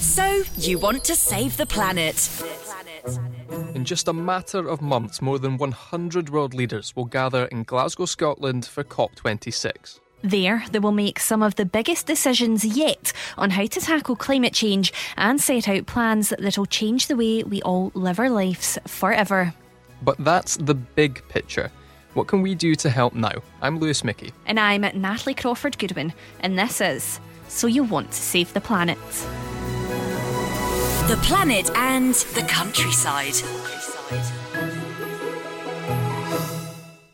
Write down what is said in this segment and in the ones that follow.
So, you want to save the planet. In just a matter of months, more than 100 world leaders will gather in Glasgow, Scotland for COP26. There, they will make some of the biggest decisions yet on how to tackle climate change and set out plans that'll change the way we all live our lives forever. But that's the big picture. What can we do to help now? I'm Lewis Mickey. And I'm Natalie Crawford Goodwin, and this is So You Want to Save the Planet. The planet and the countryside.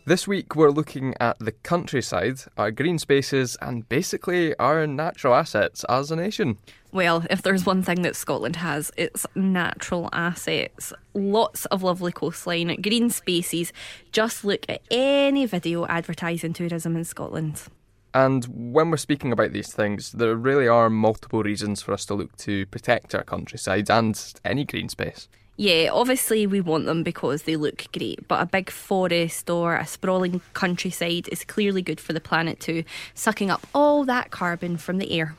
This week, we're looking at the countryside, our green spaces, and basically our natural assets as a nation. Well, if there's one thing that Scotland has, it's natural assets. Lots of lovely coastline, green spaces. Just look at any video advertising tourism in Scotland. And when we're speaking about these things, there really are multiple reasons for us to look to protect our countryside and any green space. Yeah, obviously we want them because they look great, but a big forest or a sprawling countryside is clearly good for the planet too, sucking up all that carbon from the air.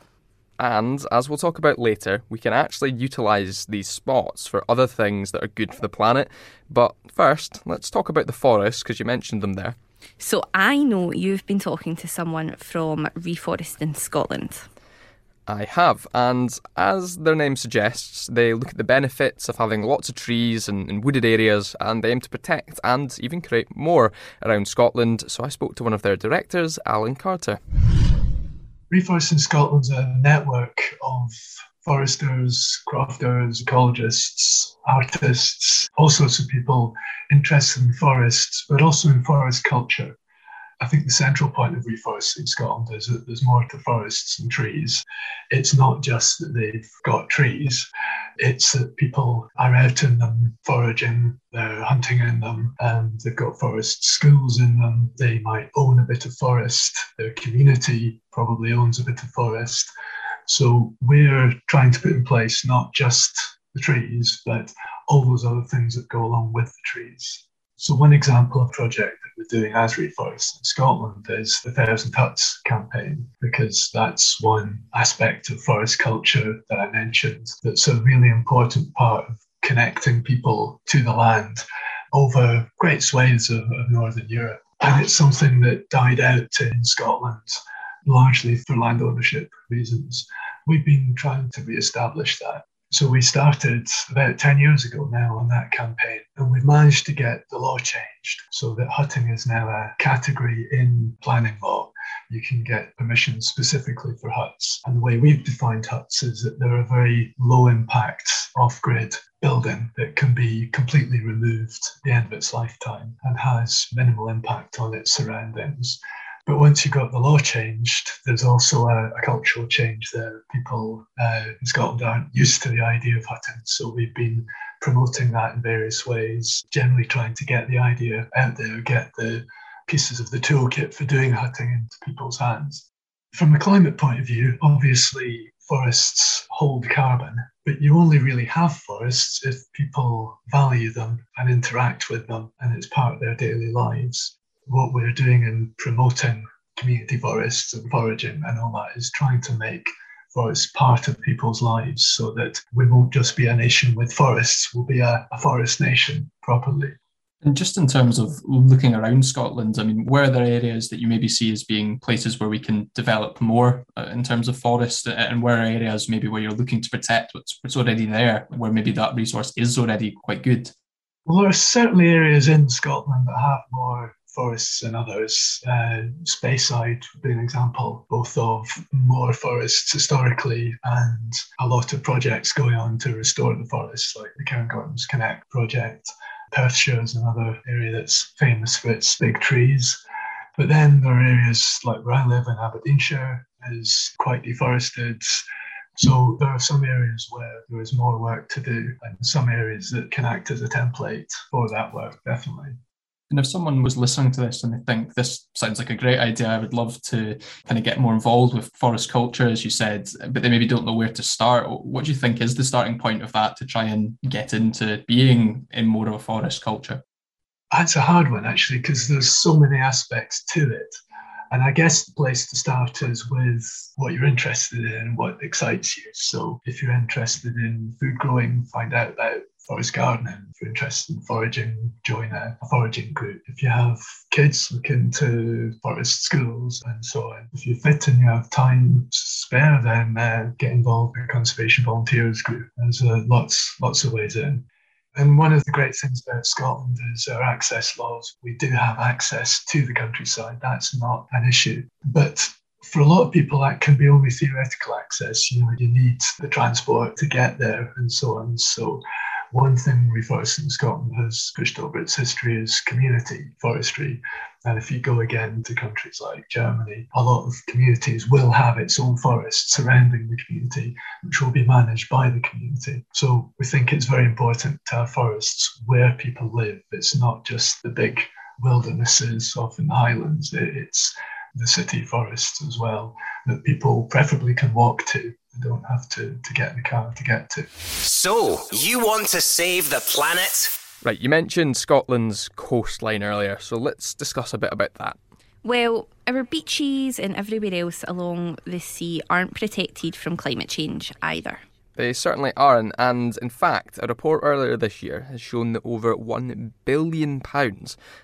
And as we'll talk about later, we can actually utilise these spots for other things that are good for the planet. But first, let's talk about the forests because you mentioned them there. So I know you've been talking to someone from Reforesting Scotland. I have, and as their name suggests, they look at the benefits of having lots of trees and, and, wooded areas, and they aim to protect and even create more around Scotland. So I spoke to one of their directors, Alan Carter. Reforesting Scotland's a network of foresters, crofters, ecologists, artists, all sorts of people interested in forests, but also in forest culture. I think the central point of reforesting Scotland is that there's more to forests than trees. It's not just that they've got trees, it's that people are out in them foraging, they're hunting in them, and they've got forest schools in them. They might own a bit of forest, their community probably owns a bit of forest. So we're trying to put in place not just the trees, but all those other things that go along with the trees. So one example of project that we're doing as Reforesting Scotland is the Thousand Huts campaign, because that's one aspect of forest culture that I mentioned that's a really important part of connecting people to the land over great swathes of, of Northern Europe. And it's something that died out in Scotland largely for land ownership reasons. We've been trying to re-establish that so we started about 10 years ago now on that campaign, and we've managed to get the law changed so that hutting is now a category in planning law. You can get permission specifically for huts. And the way we've defined huts is that they're a very low impact off grid building that can be completely removed at the end of its lifetime and has minimal impact on its surroundings. But once you've got the law changed, there's also a, a cultural change there. People uh, in Scotland aren't used to the idea of hutting, so we've been promoting that in various ways, generally trying to get the idea out there, get the pieces of the toolkit for doing hutting into people's hands. From a climate point of view, obviously forests hold carbon, but you only really have forests if people value them and interact with them and it's part of their daily lives what we're doing in promoting community forests and foraging and all that is trying to make forests part of people's lives so that we won't just be a nation with forests, we'll be a, a forest nation properly. And just in terms of looking around Scotland, I mean, where are there areas that you maybe see as being places where we can develop more uh, in terms of forest, uh, and where are areas maybe where you're looking to protect what's, what's already there, where maybe that resource is already quite good? Well, there are certainly areas in Scotland that have more forests and others. Uh, Speyside would be an example, both of more forests historically and a lot of projects going on to restore the forests, like the Cairngorms Connect project. Perthshire is another area that's famous for its big trees. But then there are areas like where I live in Aberdeenshire is quite deforested. So there are some areas where there is more work to do and some areas that can act as a template for that work, definitely. And if someone was listening to this and they think this sounds like a great idea, I would love to kind of get more involved with forest culture, as you said, but they maybe don't know where to start. What do you think is the starting point of that to try and get into being in more of a forest culture? That's a hard one, actually, because there's so many aspects to it. And I guess the place to start is with what you're interested in, what excites you. So if you're interested in food growing, find out about forest gardening. If you're interested in foraging, join a, foraging group. If you have kids, look into forest schools and so on. If you're fit and you have time to spare, then uh, get involved in a conservation volunteers group. There's uh, lots, lots of ways in. And one of the great things about Scotland is our access laws. We do have access to the countryside. That's not an issue. But for a lot of people, that can be only theoretical access. You know, you need the transport to get there and so on. So one thing Reforesting Scotland has pushed over its history is community forestry. And if you go again to countries like Germany, a lot of communities will have its own forest surrounding the community, which will be managed by the community. So we think it's very important to have forests where people live. It's not just the big wildernesses off in the highlands, it's the city forests as well that people preferably can walk to don't have to, to get in the car to get to. So, you want to save the planet? Right, you mentioned Scotland's coastline earlier, so let's discuss a bit about that. Well, our beaches and everywhere else along the sea aren't protected from climate change either. They certainly aren't, and in fact, a report earlier this year has shown that over £1 billion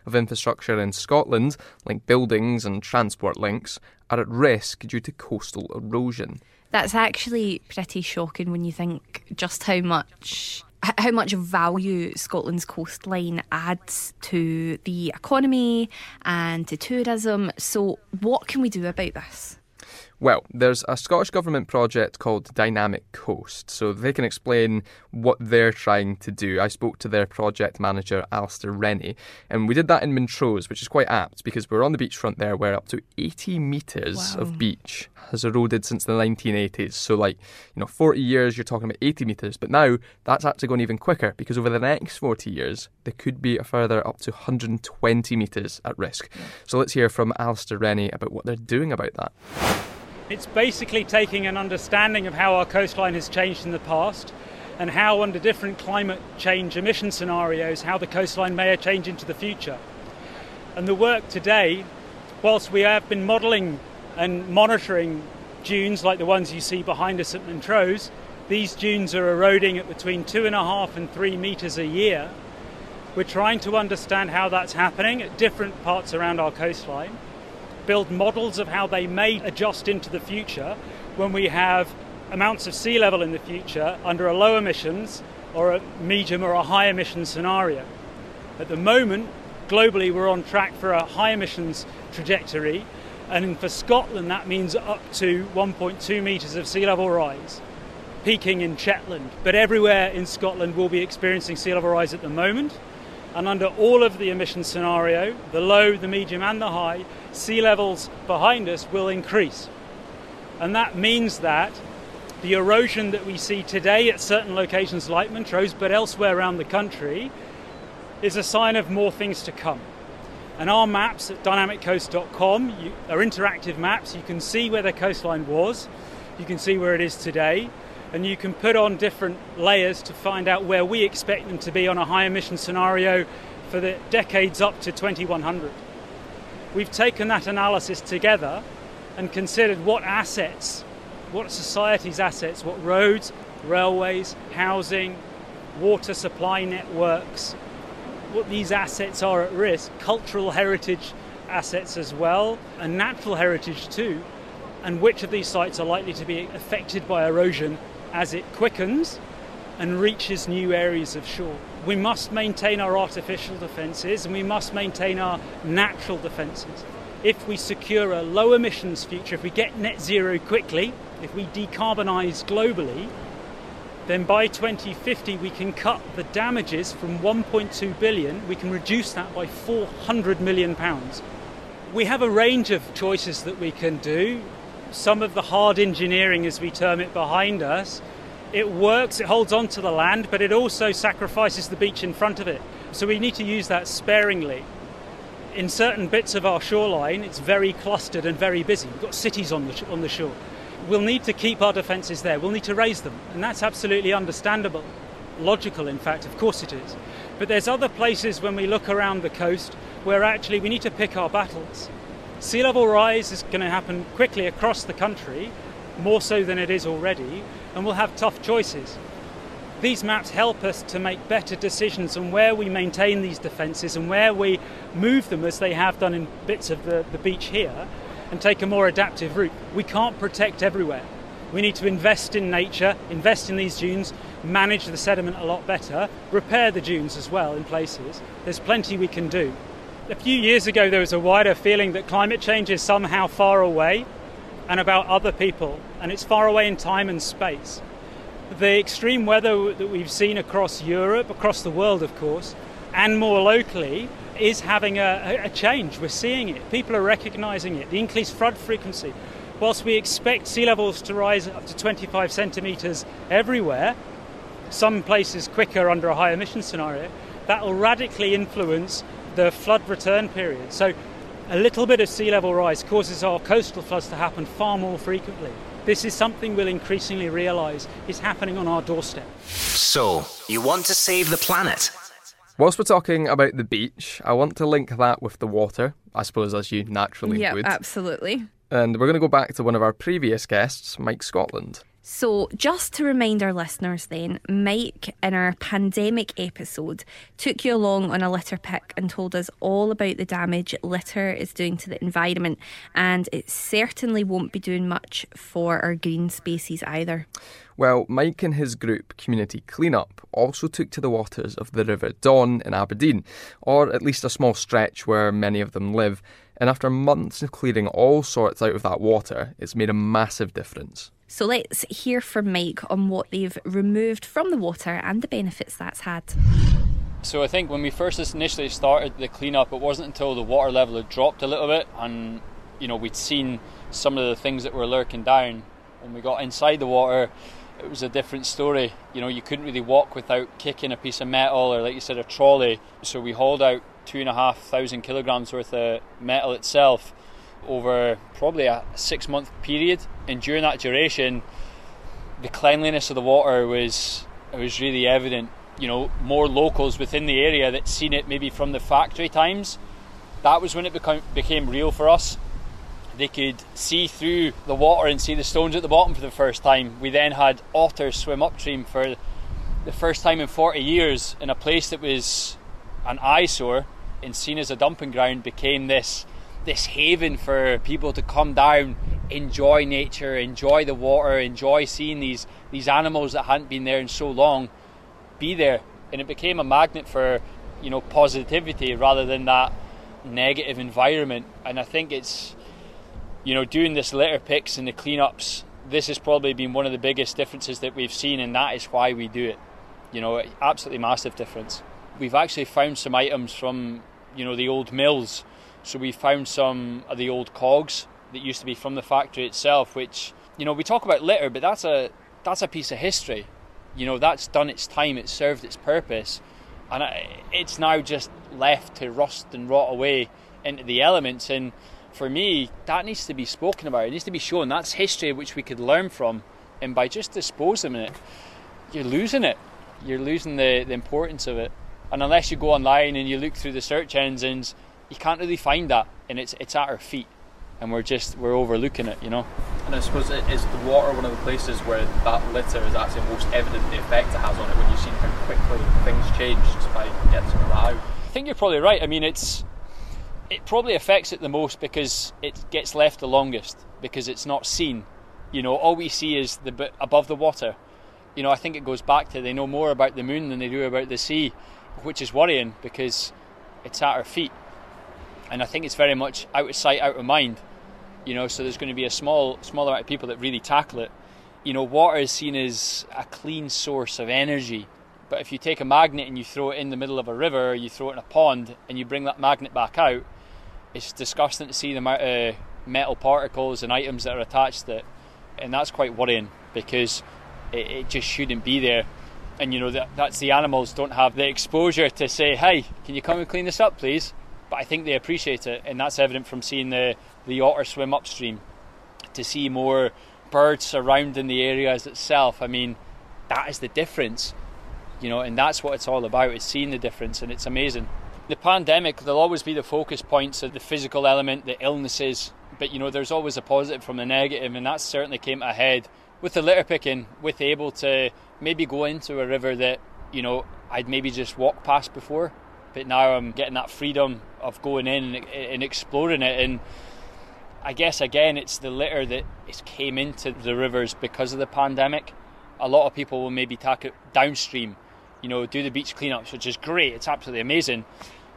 of infrastructure in Scotland, like buildings and transport links, are at risk due to coastal erosion. That's actually pretty shocking when you think just how much how much value Scotland's coastline adds to the economy and to tourism. So, what can we do about this? Well, there's a Scottish Government project called Dynamic Coast, so they can explain what they're trying to do. I spoke to their project manager, Alistair Rennie, and we did that in Montrose, which is quite apt because we're on the beachfront there where up to 80 metres wow. of beach has eroded since the 1980s. So, like, you know, 40 years, you're talking about 80 metres, but now that's actually going even quicker because over the next 40 years, there could be a further up to 120 metres at risk. So, let's hear from Alistair Rennie about what they're doing about that. It's basically taking an understanding of how our coastline has changed in the past and how, under different climate change emission scenarios, how the coastline may change into the future. And the work today, whilst we have been modelling and monitoring dunes like the ones you see behind us at Montrose, these dunes are eroding at between two and a half and three metres a year. We're trying to understand how that's happening at different parts around our coastline build models of how they may adjust into the future when we have amounts of sea level in the future under a low emissions or a medium or a high emissions scenario. At the moment, globally, we're on track for a high emissions trajectory, and for Scotland, that means up to 1.2 metres of sea level rise, peaking in Shetland. But everywhere in Scotland we'll be experiencing sea level rise at the moment. And under all of the emission scenario, the low, the medium, and the high, sea levels behind us will increase. And that means that the erosion that we see today at certain locations like Montrose, but elsewhere around the country, is a sign of more things to come. And our maps at dynamiccoast.com are interactive maps. You can see where the coastline was, you can see where it is today, and you can put on different layers to find out where we expect them to be on a high emission scenario for the decades up to 2100. We've taken that analysis together and considered what assets, what society's assets, what roads, railways, housing, water supply networks, what these assets are at risk, cultural heritage assets as well, and natural heritage too, and which of these sites are likely to be affected by erosion as it quickens and reaches new areas of shore. We must maintain our artificial defences and we must maintain our natural defences. If we secure a low emissions future, if we get net zero quickly, if we decarbonise globally, then by 2050 we can cut the damages from 1.2 billion, we can reduce that by 400 million pounds. We have a range of choices that we can do some of the hard engineering, as we term it, behind us. It works, it holds on to the land, but it also sacrifices the beach in front of it. So we need to use that sparingly. In certain bits of our shoreline, it's very clustered and very busy. We've got cities on the, on the shore. We'll need to keep our defences there, we'll need to raise them, and that's absolutely understandable. Logical, in fact, of course it is. But there's other places when we look around the coast where actually we need to pick our battles Sea level rise is going to happen quickly across the country, more so than it is already, and we'll have tough choices. These maps help us to make better decisions on where we maintain these defences and where we move them as they have done in bits of the, the beach here and take a more adaptive route. We can't protect everywhere. We need to invest in nature, invest in these dunes, manage the sediment a lot better, repair the dunes as well in places. There's plenty we can do. A few years ago, there was a wider feeling that climate change is somehow far away and about other people, and it's far away in time and space. The extreme weather that we've seen across Europe, across the world, of course, and more locally, is having a, a change. We're seeing it. People are recognizing it. The increased flood frequency. Whilst we expect sea levels to rise up to 25 centimetres everywhere, some places quicker under a high emission scenario, that will radically influence the flood return period. So, a little bit of sea level rise causes our coastal floods to happen far more frequently. This is something we'll increasingly realise is happening on our doorstep. So, you want to save the planet? Whilst we're talking about the beach, I want to link that with the water, I suppose, as you naturally yeah, would. absolutely. And we're going to go back to one of our previous guests, Mike Scotland. So, just to remind our listeners, then, Mike, in our pandemic episode, took you along on a litter pick and told us all about the damage litter is doing to the environment, and it certainly won't be doing much for our green spaces either. Well, Mike and his group, Community Cleanup, also took to the waters of the River Don in Aberdeen, or at least a small stretch where many of them live. And after months of clearing all sorts out of that water, it's made a massive difference. So let's hear from Mike on what they've removed from the water and the benefits that's had. So I think when we first initially started the cleanup, it wasn't until the water level had dropped a little bit and you know we'd seen some of the things that were lurking down. When we got inside the water, it was a different story. You know, you couldn't really walk without kicking a piece of metal or, like you said, a trolley. So we hauled out two and a half thousand kilograms worth of metal itself over probably a six month period. And during that duration, the cleanliness of the water was was really evident. You know, more locals within the area that seen it maybe from the factory times. That was when it became became real for us. They could see through the water and see the stones at the bottom for the first time. We then had otters swim upstream for the first time in 40 years in a place that was an eyesore and seen as a dumping ground became this this haven for people to come down, enjoy nature, enjoy the water, enjoy seeing these these animals that hadn't been there in so long be there. And it became a magnet for, you know, positivity rather than that negative environment. And I think it's you know, doing this litter picks and the cleanups, this has probably been one of the biggest differences that we've seen, and that is why we do it. You know, absolutely massive difference. We've actually found some items from, you know, the old mills so we found some of the old cogs that used to be from the factory itself, which you know we talk about litter, but that's a that's a piece of history. You know that's done its time, it's served its purpose, and it's now just left to rust and rot away into the elements. And for me, that needs to be spoken about. It needs to be shown. That's history which we could learn from, and by just disposing of it, you're losing it. You're losing the, the importance of it. And unless you go online and you look through the search engines you can't really find that, and it's it's at our feet, and we're just we're overlooking it, you know. And I suppose it is the water one of the places where that litter is actually most evident the effect it has on it when you've seen how quickly things changed by getting some of that out. I think you're probably right. I mean, it's it probably affects it the most because it gets left the longest because it's not seen. You know, all we see is the bit above the water. You know, I think it goes back to they know more about the moon than they do about the sea, which is worrying because it's at our feet and I think it's very much out of sight, out of mind. You know, so there's going to be a small, small amount of people that really tackle it. You know, water is seen as a clean source of energy, but if you take a magnet and you throw it in the middle of a river, or you throw it in a pond, and you bring that magnet back out, it's disgusting to see the amount of metal particles and items that are attached to it, and that's quite worrying because it, it just shouldn't be there. And you know that that's the animals don't have the exposure to say, "Hey, can you come and clean this up, please?" But I think they appreciate it, and that's evident from seeing the the otter swim upstream. To see more birds surrounding the areas itself, I mean, that is the difference, you know, and that's what it's all about. Is seeing the difference, and it's amazing. The pandemic, there'll always be the focus points of the physical element, the illnesses, but you know, there's always a positive from the negative, and that certainly came ahead with the litter picking, with able to maybe go into a river that, you know, I'd maybe just walked past before, but now I'm getting that freedom of going in and, exploring it. And I guess again, it's the litter that came into the rivers because of the pandemic. A lot of people will maybe take it downstream, you know, do the beach cleanups, which is great. It's absolutely amazing.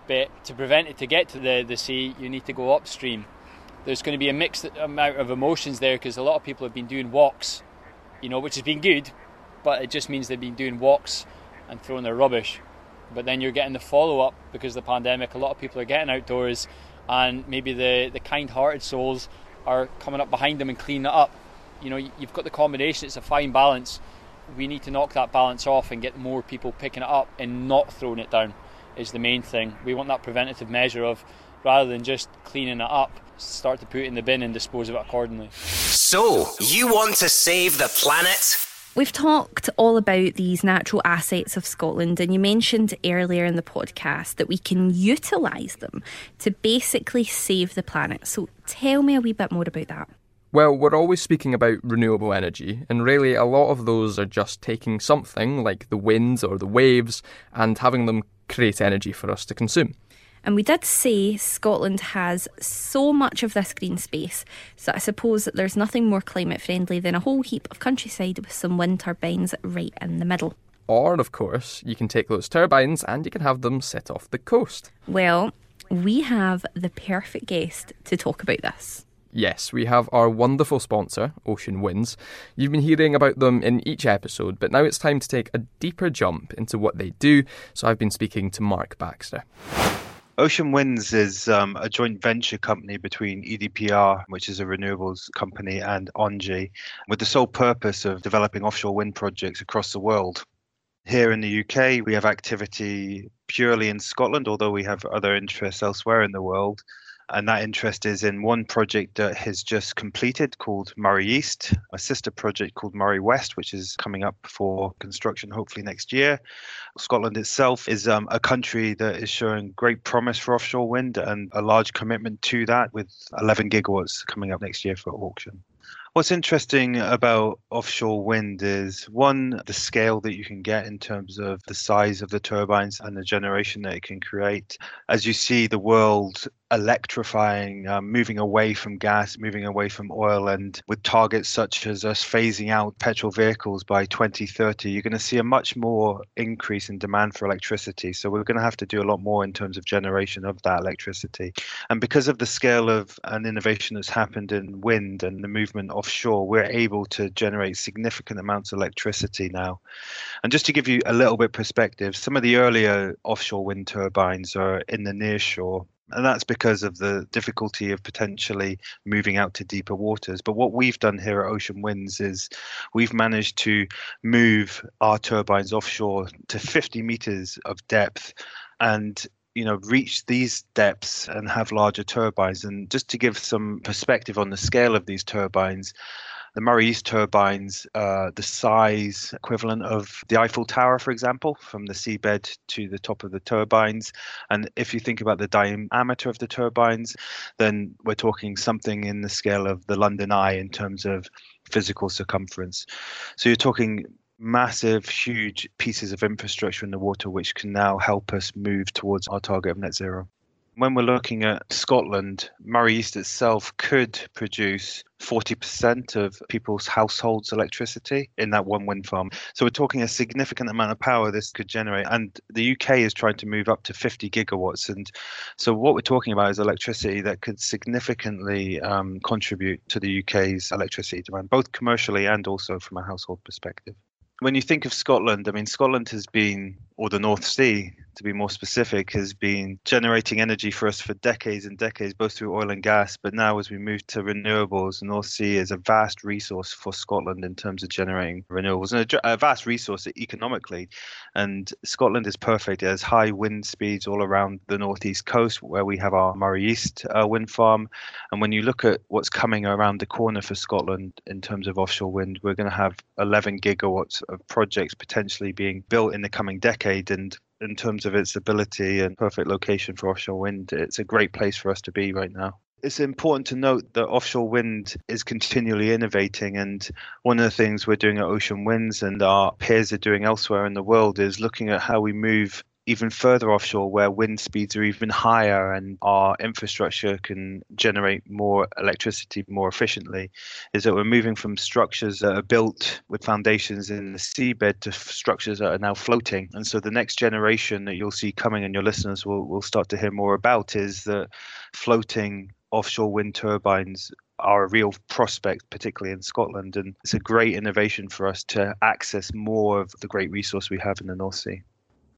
But to prevent it to get to the, the sea, you need to go upstream. There's going to be a mixed amount of emotions there because a lot of people have been doing walks, you know, which has been good, but it just means they've been doing walks and throwing their rubbish. But then you're getting the follow up because of the pandemic. A lot of people are getting outdoors, and maybe the, the kind hearted souls are coming up behind them and cleaning it up. You know, you've got the combination, it's a fine balance. We need to knock that balance off and get more people picking it up and not throwing it down is the main thing. We want that preventative measure of rather than just cleaning it up, start to put it in the bin and dispose of it accordingly. So, you want to save the planet? We've talked all about these natural assets of Scotland, and you mentioned earlier in the podcast that we can utilise them to basically save the planet. So tell me a wee bit more about that. Well, we're always speaking about renewable energy, and really a lot of those are just taking something like the winds or the waves and having them create energy for us to consume. And we did say Scotland has so much of this green space, so I suppose that there's nothing more climate friendly than a whole heap of countryside with some wind turbines right in the middle. Or, of course, you can take those turbines and you can have them set off the coast. Well, we have the perfect guest to talk about this. Yes, we have our wonderful sponsor, Ocean Winds. You've been hearing about them in each episode, but now it's time to take a deeper jump into what they do, so I've been speaking to Mark Baxter. Ocean Winds is um, a joint venture company between EDPR, which is a renewables company, and ENGIE, with the sole purpose of developing offshore wind projects across the world. Here in the UK, we have activity purely in Scotland, although we have other interests elsewhere in the world and that interest is in one project that has just completed called Moray East, a sister project called Moray West, which is coming up for construction hopefully next year. Scotland itself is um, a country that is showing great promise for offshore wind and a large commitment to that with 11 gigawatts coming up next year for auction. What's interesting about offshore wind is one, the scale that you can get in terms of the size of the turbines and the generation that it can create. As you see the world electrifying, um, moving away from gas, moving away from oil, and with targets such as us phasing out petrol vehicles by 2030, you're going to see a much more increase in demand for electricity. So we're going to have to do a lot more in terms of generation of that electricity. And because of the scale of an innovation that's happened in wind and the movement offshore, we're able to generate significant amounts of electricity now. And just to give you a little bit perspective, some of the earlier offshore wind turbines are in the near shore and that's because of the difficulty of potentially moving out to deeper waters. But what we've done here at Ocean Winds is we've managed to move our turbines offshore to 50 meters of depth and you know reach these depths and have larger turbines and just to give some perspective on the scale of these turbines the Moray East turbines, uh, the size equivalent of the Eiffel Tower, for example, from the seabed to the top of the turbines. And if you think about the diameter of the turbines, then we're talking something in the scale of the London Eye in terms of physical circumference. So you're talking massive, huge pieces of infrastructure in the water which can now help us move towards our target of net zero. When we're looking at Scotland, Moray East itself could produce 40% of people's households' electricity in that one wind farm. So we're talking a significant amount of power this could generate. And the UK is trying to move up to 50 gigawatts. And so what we're talking about is electricity that could significantly um, contribute to the UK's electricity demand, both commercially and also from a household perspective when you think of Scotland, I mean, Scotland has been, or the North Sea, to be more specific, has been generating energy for us for decades and decades, both through oil and gas. But now, as we move to renewables, the North Sea is a vast resource for Scotland in terms of generating renewables and a, vast resource economically. And Scotland is perfect. It has high wind speeds all around the northeast coast, where we have our Moray East uh, wind farm. And when you look at what's coming around the corner for Scotland in terms of offshore wind, we're going to have 11 gigawatts of projects potentially being built in the coming decade. And in terms of its ability and perfect location for offshore wind. It's a great place for us to be right now it's important to note that offshore wind is continually innovating. And one of the things we're doing at Ocean Winds and our peers are doing elsewhere in the world is looking at how we move even further offshore where wind speeds are even higher and our infrastructure can generate more electricity more efficiently is that we're moving from structures that are built with foundations in the seabed to structures that are now floating and so the next generation that you'll see coming and your listeners will, will start to hear more about is that floating offshore wind turbines are a real prospect, particularly in Scotland. And it's a great innovation for us to access more of the great resource we have in the North Sea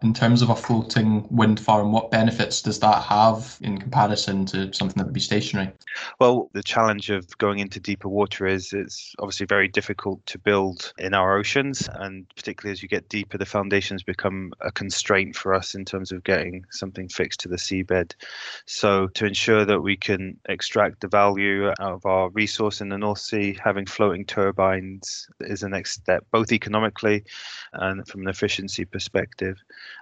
in terms of a floating wind farm, what benefits does that have in comparison to something that would be stationary? Well, the challenge of going into deeper water is it's obviously very difficult to build in our oceans, and particularly as you get deeper, the foundations become a constraint for us in terms of getting something fixed to the seabed. So, to ensure that we can extract the value out of our resource in the North Sea, having floating turbines is the next step, both economically and from an efficiency perspective.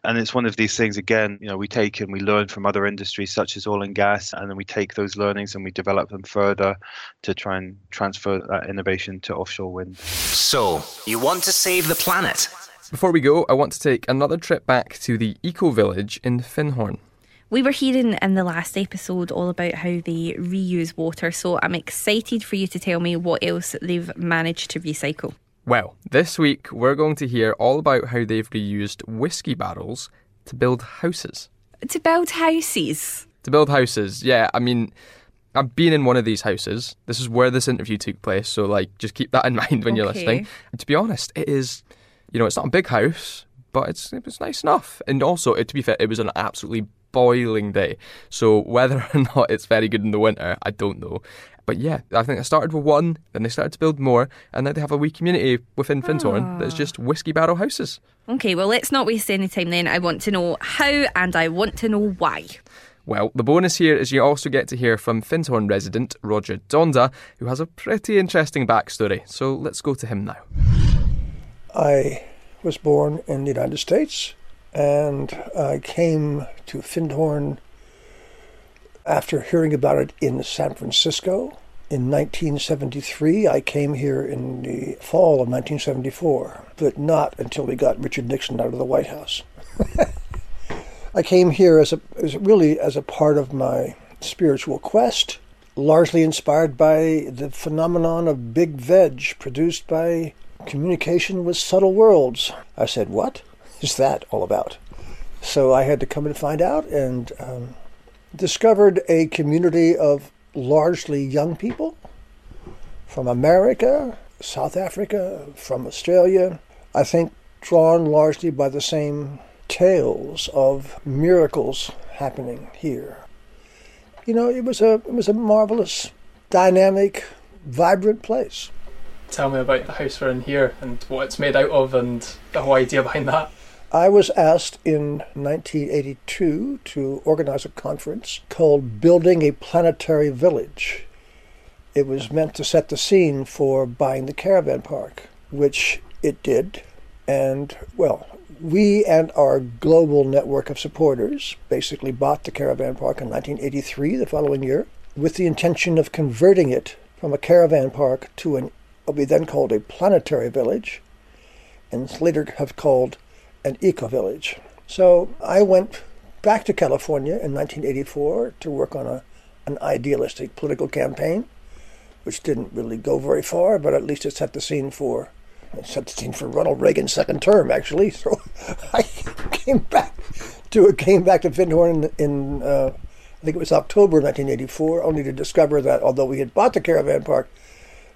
And it's one of these things, again, you know, we take and we learn from other industries such as oil and gas, and then we take those learnings and we develop them further to try and transfer that innovation to offshore wind. So, you want to save the planet? Before we go, I want to take another trip back to the eco village in Findhorn. We were hearing in the last episode all about how they reuse water, so I'm excited for you to tell me what else they've managed to recycle. Well, this week we're going to hear all about how they've reused whiskey barrels to build houses. To build houses? To build houses, yeah. I mean, I've been in one of these houses. This is where this interview took place, so like just keep that in mind when okay. you're listening. And to be honest, it is, you know, it's not a big house, but it's it's nice enough. And also, it, to be fair, it was an absolutely boiling day. So whether or not it's very good in the winter, I don't know. But yeah, I think I started with one, then they started to build more, and now they have a wee community within Findhorn that's ah. just whiskey barrel houses. Okay, well, let's not waste any time then. I want to know how and I want to know why. Well, the bonus here is you also get to hear from Findhorn resident Roger Doudna, who has a pretty interesting backstory. So let's go to him now. I was born in the United States and I came to Findhorn after hearing about it in San Francisco in 1973, I came here in the fall of 1974, but not until we got Richard Nixon out of the White House. I came here as a as really as a part of my spiritual quest, largely inspired by the phenomenon of big veg produced by communication with subtle worlds. I said, "What is that all about?" So I had to come and find out, and um, discovered a community of largely young people from America, South Africa, from Australia. I think drawn largely by the same tales of miracles happening here. You know, it was a it was a marvelous, dynamic, vibrant place. Tell me about the house we're in here and what it's made out of and the whole idea behind that. I was asked in 1982 to organize a conference called Building a Planetary Village. It was meant to set the scene for buying the caravan park, which it did. And, well, we and our global network of supporters basically bought the caravan park in 1983, the following year, with the intention of converting it from a caravan park to an, what we then called a planetary village, and later have called an eco village. So I went back to California in 1984 to work on a, an idealistic political campaign, which didn't really go very far, but at least it set the scene for it set the scene for Ronald Reagan's second term, actually. So I came back to came back to Findhorn in, in uh, I think it was October 1984, only to discover that although we had bought the caravan park,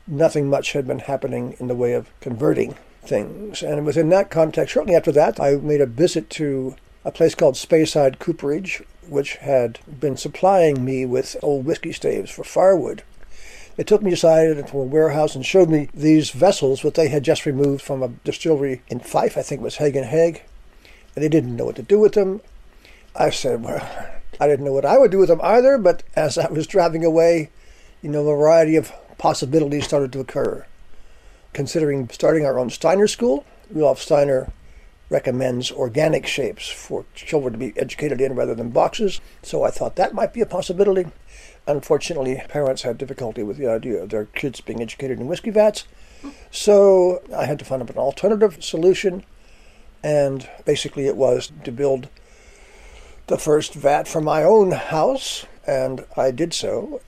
nothing much had been happening in the way of converting things. And it was in that context, shortly after that, I made a visit to a place called Speyside Cooperage, which had been supplying me with old whiskey staves for firewood. They took me aside into a warehouse and showed me these vessels that they had just removed from a distillery in Fife, I think it was Haig and Haig, and they didn't know what to do with them. I said, well, I didn't know what I would do with them either, but as I was driving away, you know, a variety of possibilities started to occur considering starting our own Steiner school. Rudolf Steiner recommends organic shapes for children to be educated in rather than boxes. So I thought that might be a possibility. Unfortunately, parents had difficulty with the idea of their kids being educated in whiskey vats. So I had to find an alternative solution, and basically it was to build the first vat for my own house, and I did so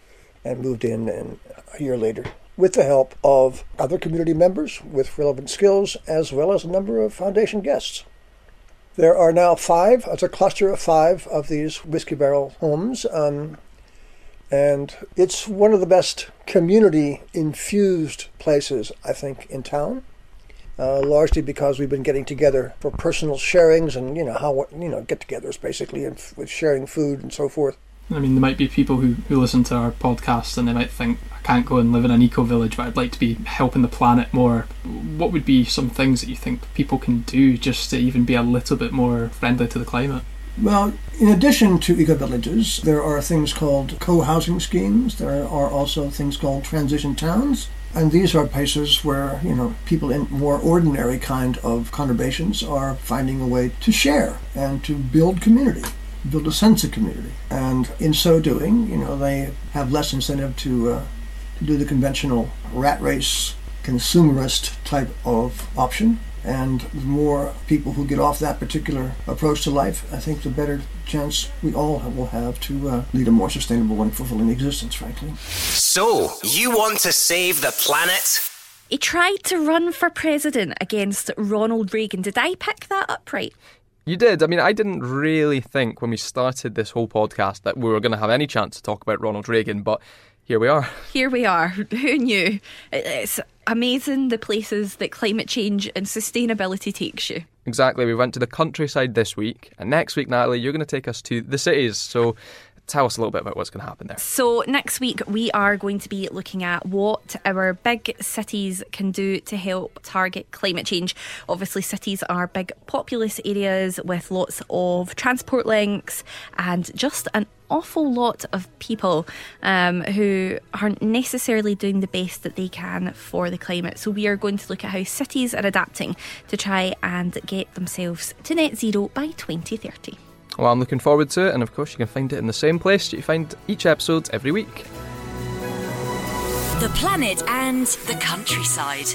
and moved in and a year later with the help of other community members with relevant skills as well as a number of foundation guests. There are now five, it's a cluster of five of these whiskey barrel homes, um, and it's one of the best community infused places, I think, in town. Uh, largely because we've been getting together for personal sharings and you know how you know get-togethers basically and f- with sharing food and so forth. I mean, there might be people who, who listen to our podcast and they might think, I can't go and live in an eco village, but I'd like to be helping the planet more. What would be some things that you think people can do just to even be a little bit more friendly to the climate? Well, in addition to eco villages, there are things called co housing schemes. There are also things called transition towns. And these are places where, you know, people in more ordinary kind of conurbations are finding a way to share and to build community build a sense of community. And in so doing, you know, they have less incentive to, uh, to do the conventional rat race, consumerist type of option. And the more people who get off that particular approach to life, I think the better chance we all will have to uh, lead a more sustainable and fulfilling existence, frankly. So, you want to save the planet? He tried to run for president against Ronald Reagan. Did I pick that up right? You did. I mean, I didn't really think when we started this whole podcast that we were going to have any chance to talk about Ronald Reagan, but here we are. Here we are. Who knew? It's amazing the places that climate change and sustainability takes you. Exactly. We went to the countryside this week, and next week, Natalie, you're going to take us to the cities. So tell us a little bit about what's going to happen there. So, next week we are going to be looking at what our big cities can do to help target climate change. Obviously, cities are big populous areas with lots of transport links and just an awful lot of people um, who aren't necessarily doing the best that they can for the climate. So, we are going to look at how cities are adapting to try and get themselves to net zero by 2030. Well, I'm looking forward to it, and of course, you can find it in the same place you find each episode every week. The planet and the countryside.